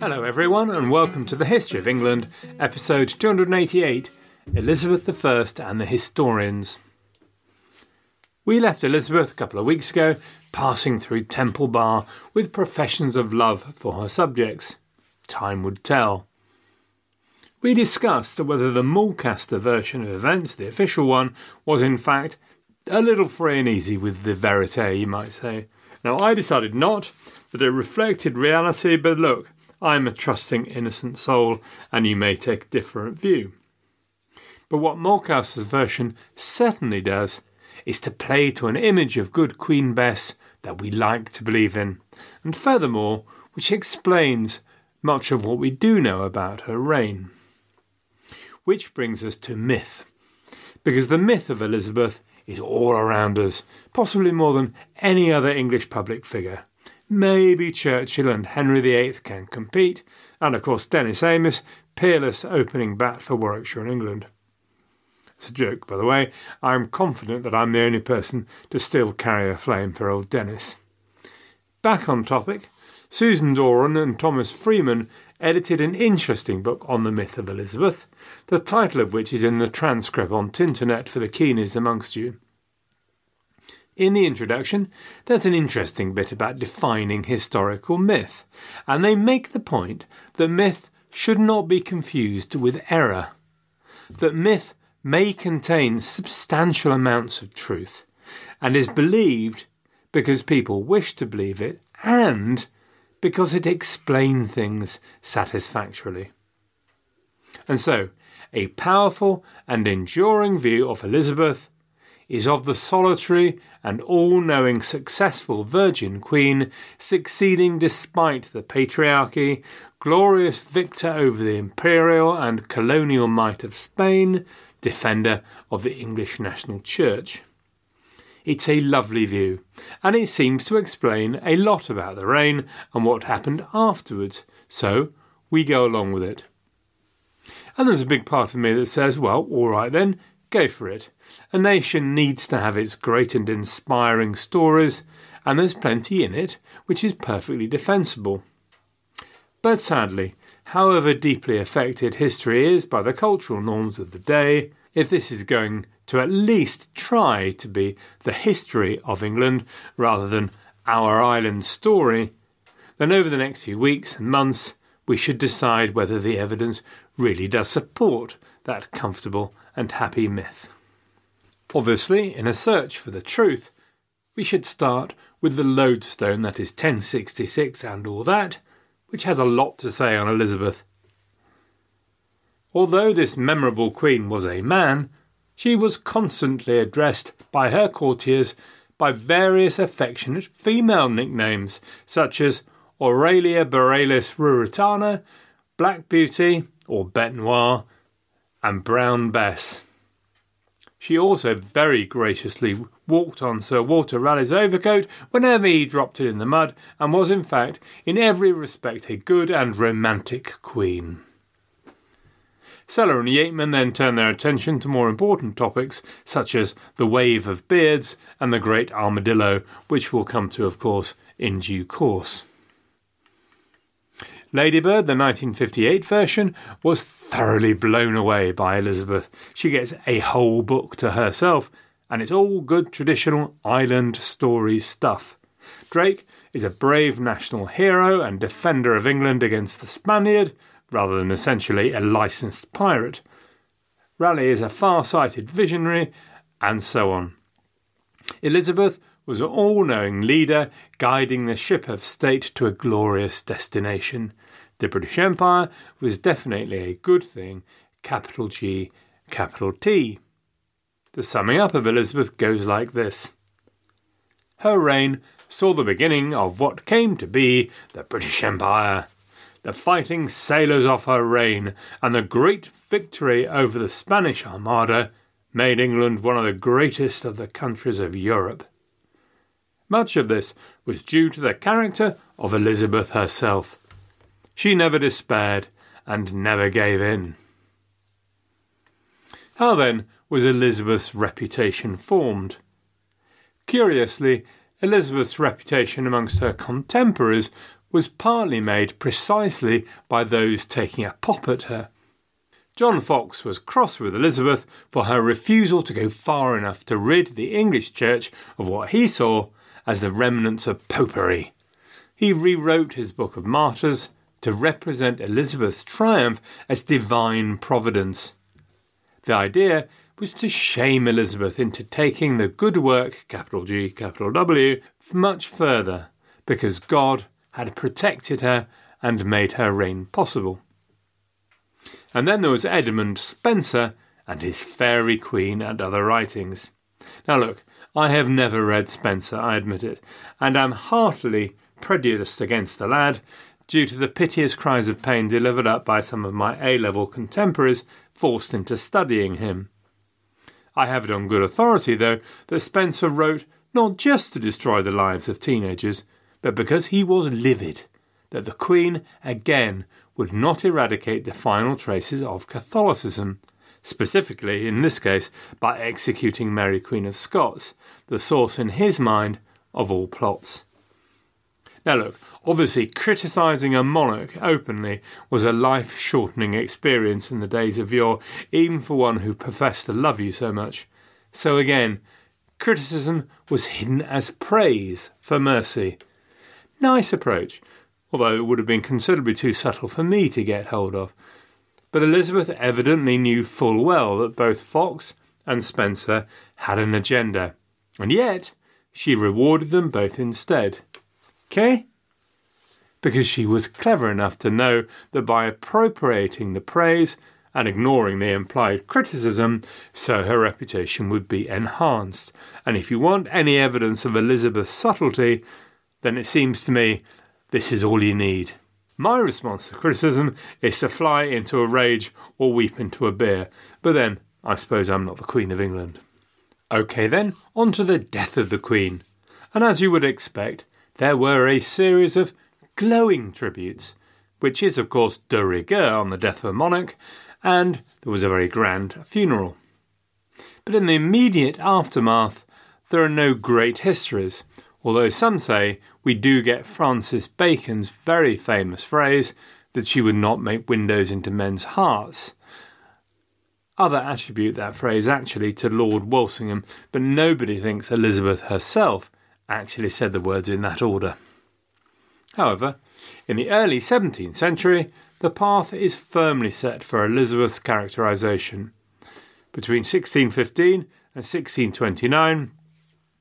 Hello, everyone, and welcome to the History of England, episode 288 Elizabeth I and the Historians. We left Elizabeth a couple of weeks ago, passing through Temple Bar with professions of love for her subjects. Time would tell. We discussed whether the Mulcaster version of events, the official one, was in fact a little free and easy with the verite, you might say. Now, I decided not, that it reflected reality, but look, I'm a trusting, innocent soul, and you may take a different view. But what Mulcaster's version certainly does is to play to an image of good Queen Bess that we like to believe in, and furthermore, which explains much of what we do know about her reign. Which brings us to myth, because the myth of Elizabeth is all around us, possibly more than any other English public figure. Maybe Churchill and Henry VIII can compete, and of course Dennis Amiss, peerless opening bat for Warwickshire and England. It's a joke, by the way. I'm confident that I'm the only person to still carry a flame for old Dennis. Back on topic, Susan Doran and Thomas Freeman edited an interesting book on the myth of Elizabeth, the title of which is in the transcript on Tinternet for the keenies amongst you. In the introduction, there's an interesting bit about defining historical myth, and they make the point that myth should not be confused with error, that myth may contain substantial amounts of truth and is believed because people wish to believe it and because it explains things satisfactorily. And so, a powerful and enduring view of Elizabeth is of the solitary and all knowing successful Virgin Queen, succeeding despite the patriarchy, glorious victor over the imperial and colonial might of Spain, defender of the English national church. It's a lovely view, and it seems to explain a lot about the reign and what happened afterwards, so we go along with it. And there's a big part of me that says, well, all right then, go for it. A nation needs to have its great and inspiring stories, and there's plenty in it which is perfectly defensible. But sadly, however deeply affected history is by the cultural norms of the day, if this is going to at least try to be the history of England rather than our island story, then over the next few weeks and months we should decide whether the evidence really does support that comfortable and happy myth. Obviously, in a search for the truth, we should start with the lodestone that is 1066 and all that, which has a lot to say on Elizabeth. Although this memorable queen was a man, she was constantly addressed by her courtiers by various affectionate female nicknames, such as Aurora Borealis Ruritania, Black Beauty, or Bete Noire, and Brown Bess. She also very graciously walked on Sir Walter Raleigh's overcoat whenever he dropped it in the mud, and was in fact in every respect a good and romantic queen. Seller and Yeatman then turned their attention to more important topics such as the wave of beards and the great armadillo, which we'll come to, of course, in due course. Ladybird, the 1958 version, was thoroughly blown away by Elizabeth. She gets a whole book to herself, and it's all good traditional island story stuff. Drake is a brave national hero and defender of England against the Spaniard, rather than essentially a licensed pirate. Raleigh is a far sighted visionary, and so on. Elizabeth was an all knowing leader guiding the ship of state to a glorious destination. The British Empire was definitely a good thing, capital G, capital T. The summing up of Elizabeth goes like this Her reign saw the beginning of what came to be the British Empire. The fighting sailors of her reign and the great victory over the Spanish Armada made England one of the greatest of the countries of Europe. Much of this was due to the character of Elizabeth herself. She never despaired and never gave in. How then was Elizabeth's reputation formed? Curiously, Elizabeth's reputation amongst her contemporaries was partly made precisely by those taking a pop at her. John Foxe was cross with Elizabeth for her refusal to go far enough to rid the English Church of what he saw as the remnants of popery. He rewrote his Book of Martyrs to represent Elizabeth's triumph as divine providence. The idea was to shame Elizabeth into taking the good work, capital G, capital W, much further, because God had protected her and made her reign possible. And then there was Edmund Spenser and his Faerie Queene and other writings. Now, look, I have never read Spenser, I admit it, and am heartily prejudiced against the lad due to the piteous cries of pain delivered up by some of my A level contemporaries forced into studying him. I have it on good authority, though, that Spenser wrote not just to destroy the lives of teenagers, but because he was livid that the Queen again would not eradicate the final traces of Catholicism, specifically, in this case, by executing Mary Queen of Scots, the source in his mind of all plots. Now, look, obviously, criticising a monarch openly was a life shortening experience in the days of yore, even for one who professed to love you so much. So, again, criticism was hidden as praise for mercy. Nice approach, although it would have been considerably too subtle for me to get hold of. But Elizabeth evidently knew full well that both Foxe and Spenser had an agenda, and yet she rewarded them both instead. Okay? Because she was clever enough to know that by appropriating the praise and ignoring the implied criticism, so her reputation would be enhanced. And if you want any evidence of Elizabeth's subtlety, then it seems to me this is all you need. My response to criticism is to fly into a rage or weep into a beer, but then I suppose I'm not the Queen of England. OK, then, on to the death of the Queen. And as you would expect, there were a series of glowing tributes, which is, of course, de rigueur on the death of a monarch, and there was a very grand funeral. But in the immediate aftermath, there are no great histories, although some say we do get Francis Bacon's very famous phrase that she would not make windows into men's hearts. Other attribute that phrase actually to Lord Walsingham, but nobody thinks Elizabeth herself actually said the words in that order. However, in the early 17th century, the path is firmly set for Elizabeth's characterisation. Between 1615 and 1629,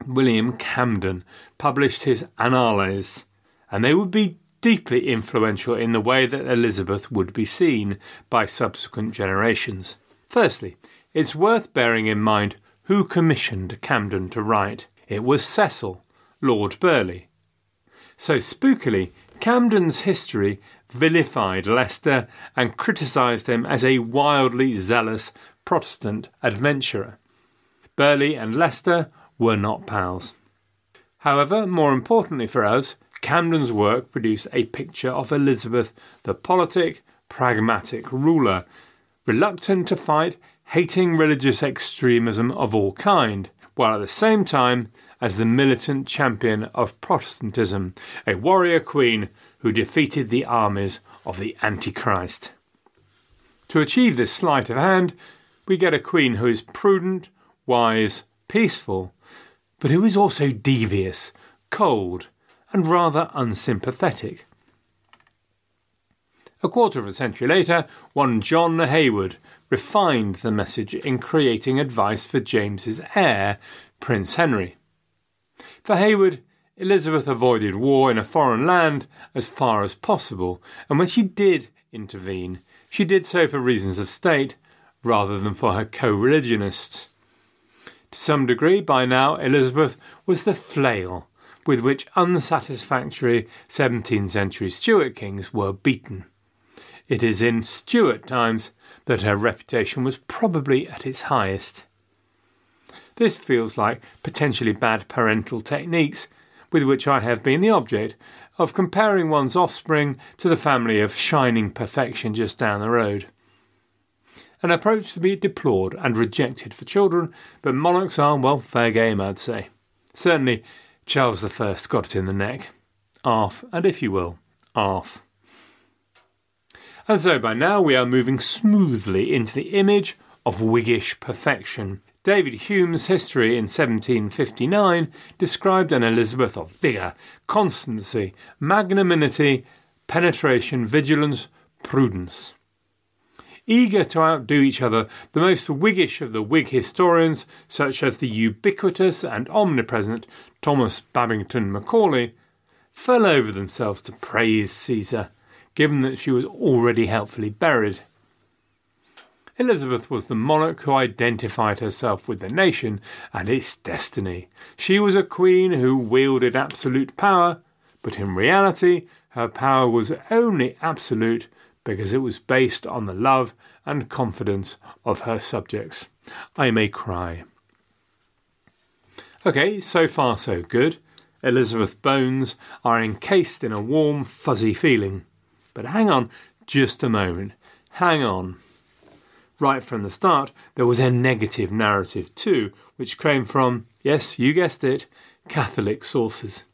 William Camden published his Annales, and they would be deeply influential in the way that Elizabeth would be seen by subsequent generations. Firstly, it's worth bearing in mind who commissioned Camden to write. It was Cecil, Lord Burghley. So spookily, Camden's history vilified Leicester and criticised him as a wildly zealous Protestant adventurer. Burghley and Leicester were not pals. However, more importantly for us, Camden's work produced a picture of Elizabeth, the politic, pragmatic ruler, reluctant to fight, hating religious extremism of all kind, while at the same time as the militant champion of Protestantism, a warrior queen who defeated the armies of the Antichrist. To achieve this sleight of hand, we get a queen who is prudent, wise, peaceful, but who is also devious, cold, and rather unsympathetic. A quarter of a century later, one John Hayward refined the message in creating advice for James's heir, Prince Henry. For Hayward, Elizabeth avoided war in a foreign land as far as possible, and when she did intervene, she did so for reasons of state rather than for her co religionists. To some degree, by now, Elizabeth was the flail with which unsatisfactory 17th century Stuart kings were beaten. It is in Stuart times that her reputation was probably at its highest. This feels like potentially bad parental techniques with which I have been the object of comparing one's offspring to the family of shining perfection just down the road. An approach to be deplored and rejected for children, but monarchs are, well, fair game, I'd say. Certainly, Charles I got it in the neck. Arf, and if you will, arf. And so by now we are moving smoothly into the image of Whiggish perfection. David Hume's history in 1759 described an Elizabeth of vigour, constancy, magnanimity, penetration, vigilance, prudence. Eager to outdo each other, the most Whiggish of the Whig historians, such as the ubiquitous and omnipresent Thomas Babington Macaulay, fell over themselves to praise Caesar, given that she was already helpfully buried. Elizabeth was the monarch who identified herself with the nation and its destiny. She was a queen who wielded absolute power, but in reality, her power was only absolute because it was based on the love and confidence of her subjects. I may cry. Okay, so far so good. Elizabeth's bones are encased in a warm, fuzzy feeling. But hang on just a moment. Hang on right from the start, there was a negative narrative too, which came from, yes, you guessed it, Catholic sources.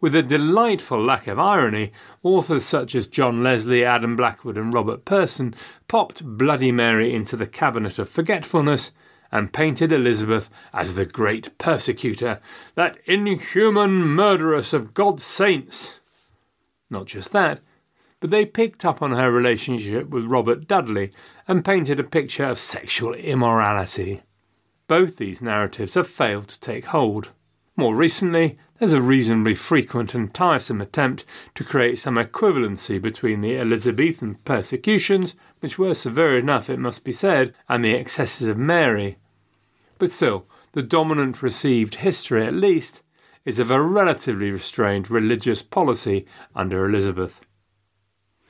With a delightful lack of irony, authors such as John Leslie, Adam Blackwood, and Robert Persons popped Bloody Mary into the cabinet of forgetfulness and painted Elizabeth as the great persecutor, that inhuman murderess of God's saints. Not just that, but they picked up on her relationship with Robert Dudley and painted a picture of sexual immorality. Both these narratives have failed to take hold. More recently, there's a reasonably frequent and tiresome attempt to create some equivalency between the Elizabethan persecutions, which were severe enough, it must be said, and the excesses of Mary. But still, the dominant received history, at least, is of a relatively restrained religious policy under Elizabeth.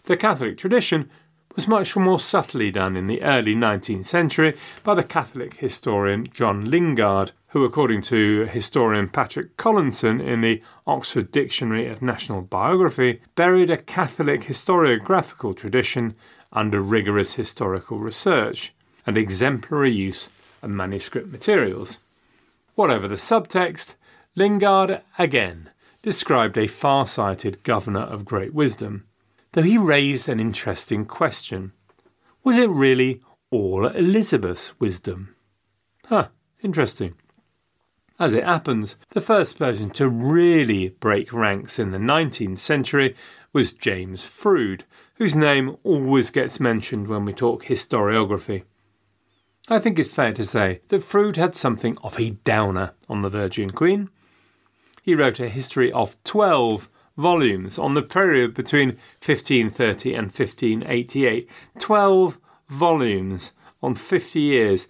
The Catholic tradition was much more subtly done in the early 19th century by the Catholic historian John Lingard, who, according to historian Patrick Collinson in the Oxford Dictionary of National Biography, buried a Catholic historiographical tradition under rigorous historical research and exemplary use of manuscript materials. Whatever the subtext, Lingard again described a far sighted governor of great wisdom though he raised an interesting question. Was it really all Elizabeth's wisdom? Huh, interesting. As it happens, the first person to really break ranks in the 19th century was James Froude, whose name always gets mentioned when we talk historiography. I think it's fair to say that Froude had something of a downer on the Virgin Queen. He wrote a history of 12 volumes on the period between 1530 and 1588. 12 volumes on 50 years.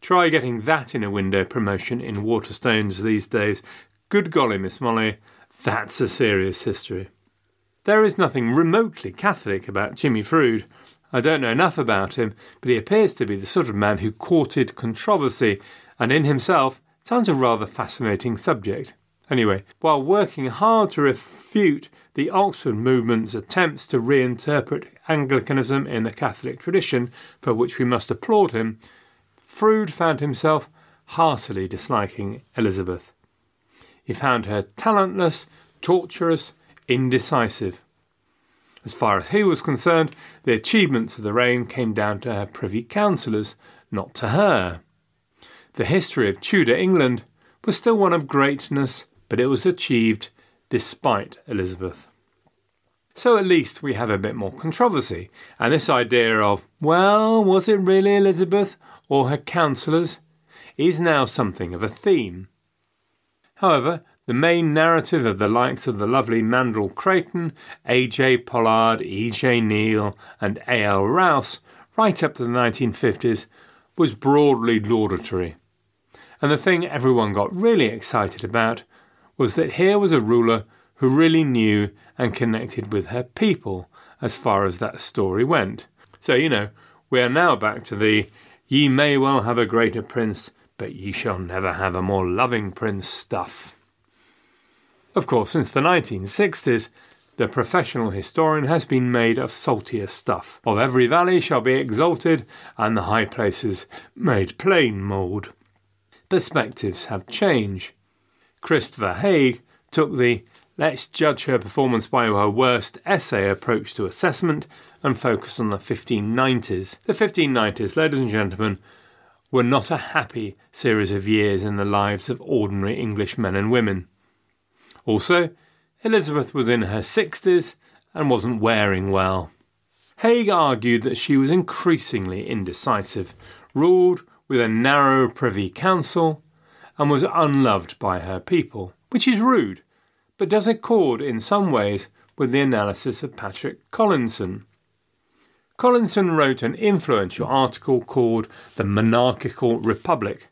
Try getting that in a window promotion in Waterstones these days. Good golly, Miss Molly, that's a serious history. There is nothing remotely Catholic about Jimmy Froude. I don't know enough about him, but he appears to be the sort of man who courted controversy, and in himself sounds a rather fascinating subject. Anyway, while working hard to refute the Oxford movement's attempts to reinterpret Anglicanism in the Catholic tradition, for which we must applaud him, Froude found himself heartily disliking Elizabeth. He found her talentless, tortuous, indecisive. As far as he was concerned, the achievements of the reign came down to her privy councillors, not to her. The history of Tudor England was still one of greatness but it was achieved despite Elizabeth. So at least we have a bit more controversy, and this idea of, well, was it really Elizabeth or her counsellors, is now something of a theme. However, the main narrative of the likes of the lovely Mandell Creighton, A.J. Pollard, E.J. Neale, and A.L. Rowse, right up to the 1950s, was broadly laudatory. And the thing everyone got really excited about was that here was a ruler who really knew and connected with her people as far as that story went. So, you know, we are now back to the ye may well have a greater prince, but ye shall never have a more loving prince stuff. Of course, since the 1960s, the professional historian has been made of saltier stuff. Of every valley shall be exalted, and the high places made plain mould. Perspectives have changed. Christopher Haigh took the let's judge her performance by her worst essay approach to assessment and focused on the 1590s. The 1590s, ladies and gentlemen, were not a happy series of years in the lives of ordinary English men and women. Also, Elizabeth was in her 60s and wasn't wearing well. Haigh argued that she was increasingly indecisive, ruled with a narrow privy council, and was unloved by her people, which is rude, but does accord in some ways with the analysis of Patrick Collinson. Collinson wrote an influential article called The Monarchical Republic,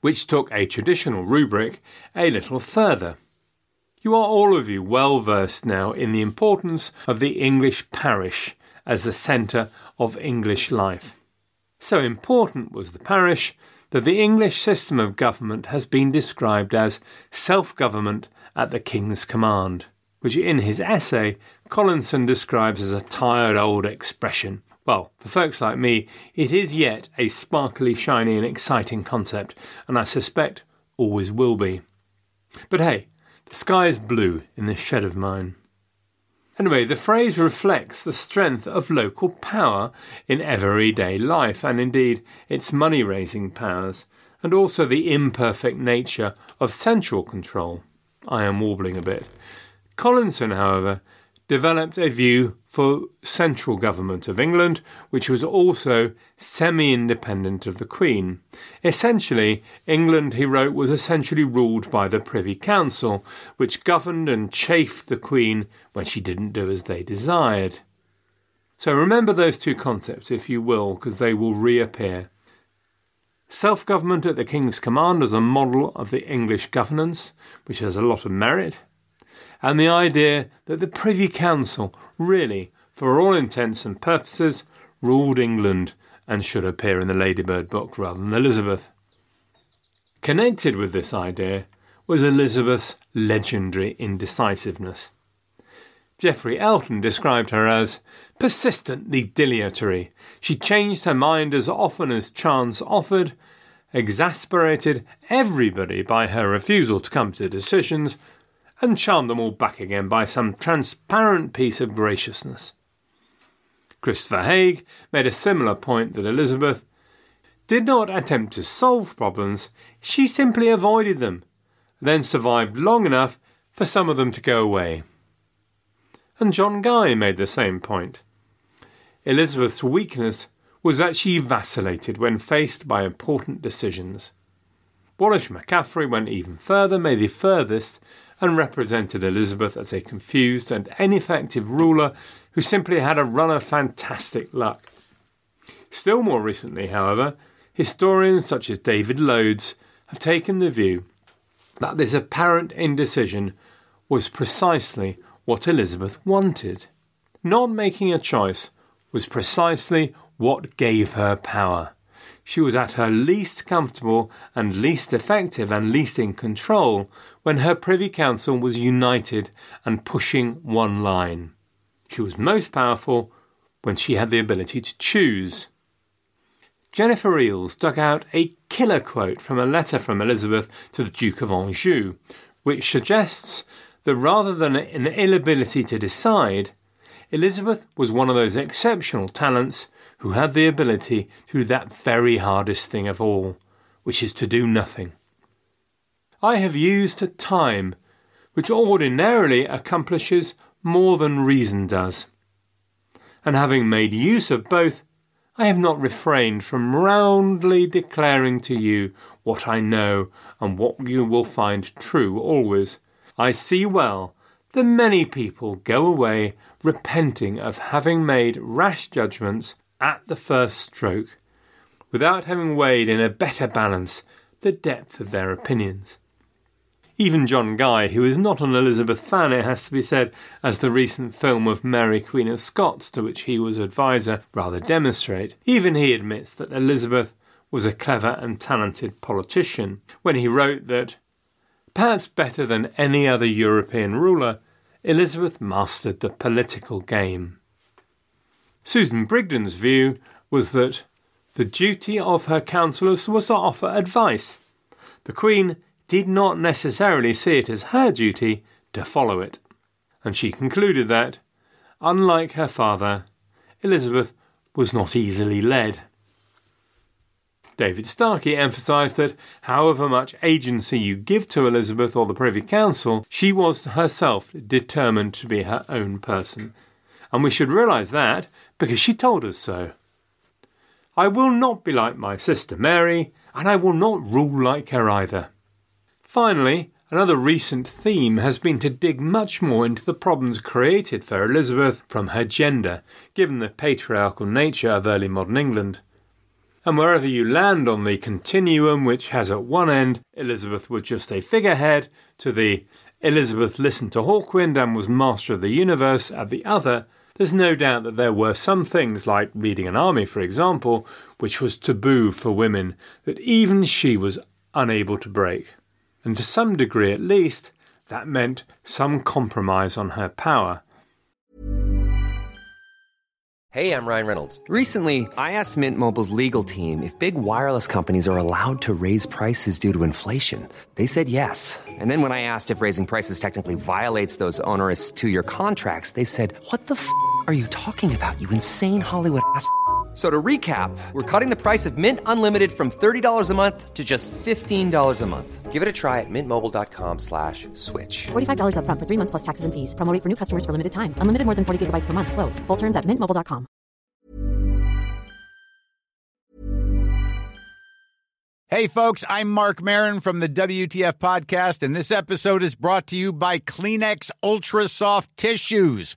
which took a traditional rubric a little further. You are all of you well versed now in the importance of the English parish as the centre of English life. So important was the parish that the English system of government has been described as self government at the King's command, which in his essay Collinson describes as a tired old expression. Well, for folks like me, it is yet a sparkly, shiny, and exciting concept, and I suspect always will be. But hey, the sky is blue in this shed of mine. Anyway, the phrase reflects the strength of local power in everyday life, and indeed its money raising powers, and also the imperfect nature of central control. I am warbling a bit. Collinson, however, developed a view for central government of England, which was also semi independent of the Queen. Essentially, England, he wrote, was essentially ruled by the Privy Council, which governed and chafed the Queen when she didn't do as they desired. So remember those two concepts, if you will, because they will reappear. Self government at the King's command as a model of the English governance, which has a lot of merit, and the idea that the Privy Council really, for all intents and purposes, ruled England and should appear in the Ladybird book rather than Elizabeth. Connected with this idea was Elizabeth's legendary indecisiveness. Geoffrey Elton described her as persistently dilatory. She changed her mind as often as chance offered, exasperated everybody by her refusal to come to decisions, and charm them all back again by some transparent piece of graciousness. Christopher Haigh made a similar point that Elizabeth did not attempt to solve problems, she simply avoided them, then survived long enough for some of them to go away. And John Guy made the same point. Elizabeth's weakness was that she vacillated when faced by important decisions. Wallace MacCaffrey went even further, made the furthest, and represented Elizabeth as a confused and ineffective ruler who simply had a run of fantastic luck. Still more recently, however, historians such as David Loades have taken the view that this apparent indecision was precisely what Elizabeth wanted. Not making a choice was precisely what gave her power she was at her least comfortable and least effective and least in control when her Privy Council was united and pushing one line. She was most powerful when she had the ability to choose. Jennifer Eales dug out a killer quote from a letter from Elizabeth to the Duke of Anjou, which suggests that rather than an inability to decide, Elizabeth was one of those exceptional talents who had the ability to do that very hardest thing of all, which is to do nothing. I have used time which ordinarily accomplishes more than reason does. And having made use of both, I have not refrained from roundly declaring to you what I know and what you will find true always. I see well that many people go away repenting of having made rash judgments at the first stroke, without having weighed in a better balance the depth of their opinions. Even John Guy, who is not an Elizabeth fan, it has to be said, as the recent film of Mary Queen of Scots, to which he was advisor, rather demonstrate, even he admits that Elizabeth was a clever and talented politician when he wrote that, perhaps better than any other European ruler, Elizabeth mastered the political game. Susan Brigden's view was that the duty of her councillors was to offer advice. The Queen did not necessarily see it as her duty to follow it. And she concluded that, unlike her father, Elizabeth was not easily led. David Starkey emphasised that however much agency you give to Elizabeth or the Privy Council, she was herself determined to be her own person. And we should realise that because she told us so. I will not be like my sister Mary, and I will not rule like her either. Finally, another recent theme has been to dig much more into the problems created for Elizabeth from her gender, given the patriarchal nature of early modern England. And wherever you land on the continuum, which has at one end Elizabeth was just a figurehead, to the Elizabeth listened to Hawkwind and was master of the universe at the other, there's no doubt that there were some things, like leading an army, for example, which was taboo for women, that even she was unable to break and to some degree at least, that meant some compromise on her power. Hey, I'm Ryan Reynolds. Recently, I asked Mint Mobile's legal team if big wireless companies are allowed to raise prices due to inflation. They said yes. And then when I asked if raising prices technically violates those onerous two year contracts, they said, What the f are you talking about, you insane Hollywood ass? So to recap, we're cutting the price of Mint Unlimited from $30 a month to just $15 a month. Give it a try at mintmobile.com slash switch. $45 upfront for three months plus taxes and fees. Promo for new customers for limited time. Unlimited more than 40 gigabytes per month. Slows. Full terms at mintmobile.com. Hey, folks, I'm Marc Maron from the WTF Podcast, and this episode is brought to you by Kleenex Ultra Soft Tissues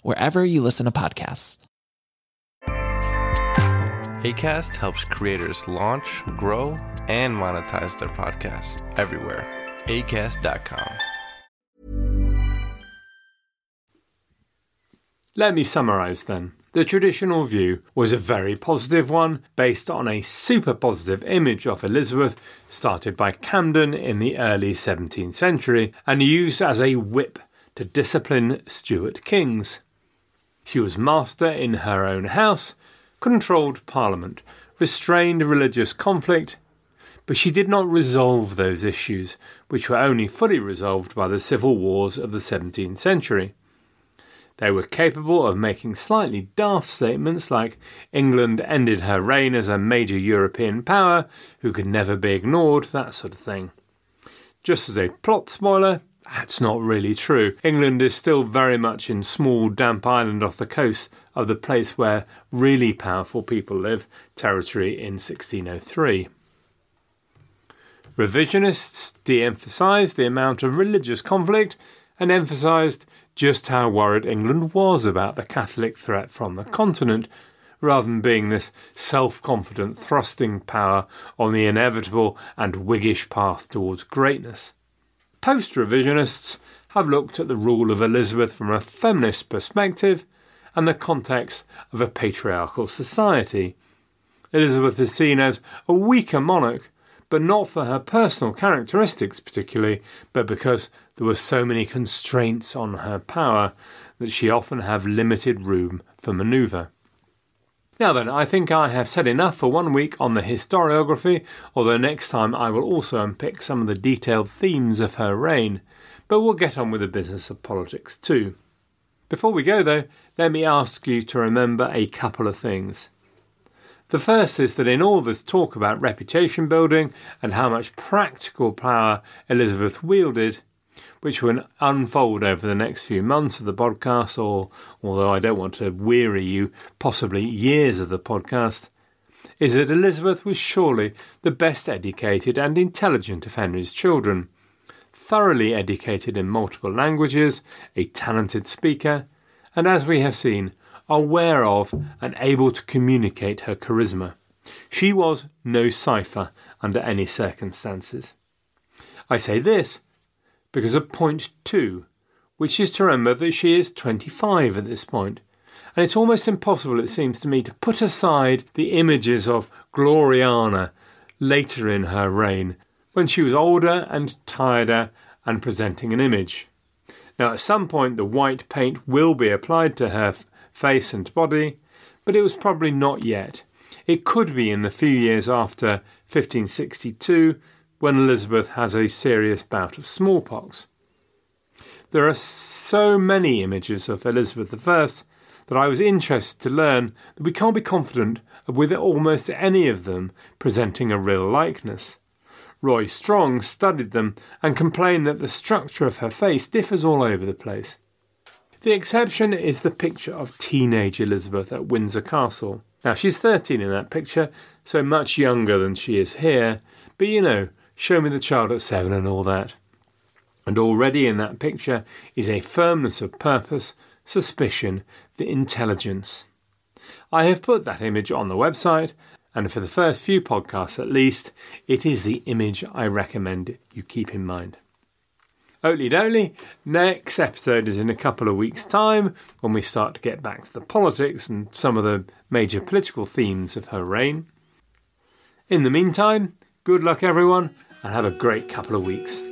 wherever you listen to podcasts. ACAST helps creators launch, grow, and monetize their podcasts everywhere. ACAST.com. Let me summarise then. The traditional view was a very positive one, based on a super positive image of Elizabeth started by Camden in the early 17th century and used as a whip to discipline Stuart kings. She was master in her own house, controlled Parliament, restrained religious conflict, but she did not resolve those issues, which were only fully resolved by the civil wars of the 17th century. They were capable of making slightly daft statements like England ended her reign as a major European power who could never be ignored, that sort of thing. Just as a plot spoiler, That's not really true. England is still very much in small, damp island off the coast of the place where really powerful people live, territory in 1603. Revisionists de emphasised the amount of religious conflict and emphasised just how worried England was about the Catholic threat from the continent, rather than being this self confident thrusting power on the inevitable and Whiggish path towards greatness. Post revisionists have looked at the rule of Elizabeth from a feminist perspective and the context of a patriarchal society. Elizabeth is seen as a weaker monarch, but not for her personal characteristics particularly, but because there were so many constraints on her power that she often had limited room for manoeuvre. Now then, I think I have said enough for one week on the historiography, although next time I will also unpick some of the detailed themes of her reign. But we'll get on with the business of politics too. Before we go, though, let me ask you to remember a couple of things. The first is that in all this talk about reputation building and how much practical power Elizabeth wielded, which will unfold over the next few months of the podcast, or although I don't want to weary you, possibly years of the podcast, is that Elizabeth was surely the best educated and intelligent of Henry's children. Thoroughly educated in multiple languages, a talented speaker, and as we have seen, aware of and able to communicate her charisma. She was no cipher under any circumstances. I say this because of point two, which is to remember that she is 25 at this point. And it's almost impossible, it seems to me, to put aside the images of Gloriana later in her reign, when she was older and tireder and presenting an image. Now, at some point, the white paint will be applied to her face and body, but it was probably not yet. It could be in the few years after 1562 when Elizabeth has a serious bout of smallpox. There are so many images of Elizabeth I that I was interested to learn that we can't be confident of with almost any of them presenting a real likeness. Roy Strong studied them and complained that the structure of her face differs all over the place. The exception is the picture of teenage Elizabeth at Windsor Castle. Now, she's 13 in that picture, so much younger than she is here, but you know, show me the child at seven and all that. And already in that picture is a firmness of purpose, suspicion, the intelligence. I have put that image on the website, and for the first few podcasts at least, it is the image I recommend you keep in mind. Oatly doly, next episode is in a couple of weeks' time when we start to get back to the politics and some of the major political themes of her reign. In the meantime, good luck everyone and have a great couple of weeks.